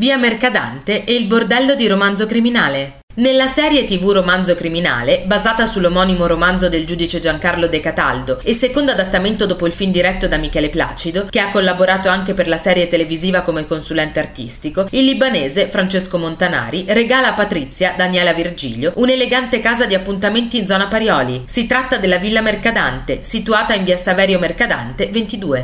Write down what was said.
Via Mercadante e il bordello di romanzo criminale. Nella serie TV Romanzo Criminale, basata sull'omonimo romanzo del giudice Giancarlo De Cataldo e secondo adattamento dopo il film diretto da Michele Placido, che ha collaborato anche per la serie televisiva come consulente artistico, il libanese Francesco Montanari regala a Patrizia, Daniela Virgilio, un'elegante casa di appuntamenti in zona Parioli. Si tratta della Villa Mercadante, situata in via Saverio Mercadante 22.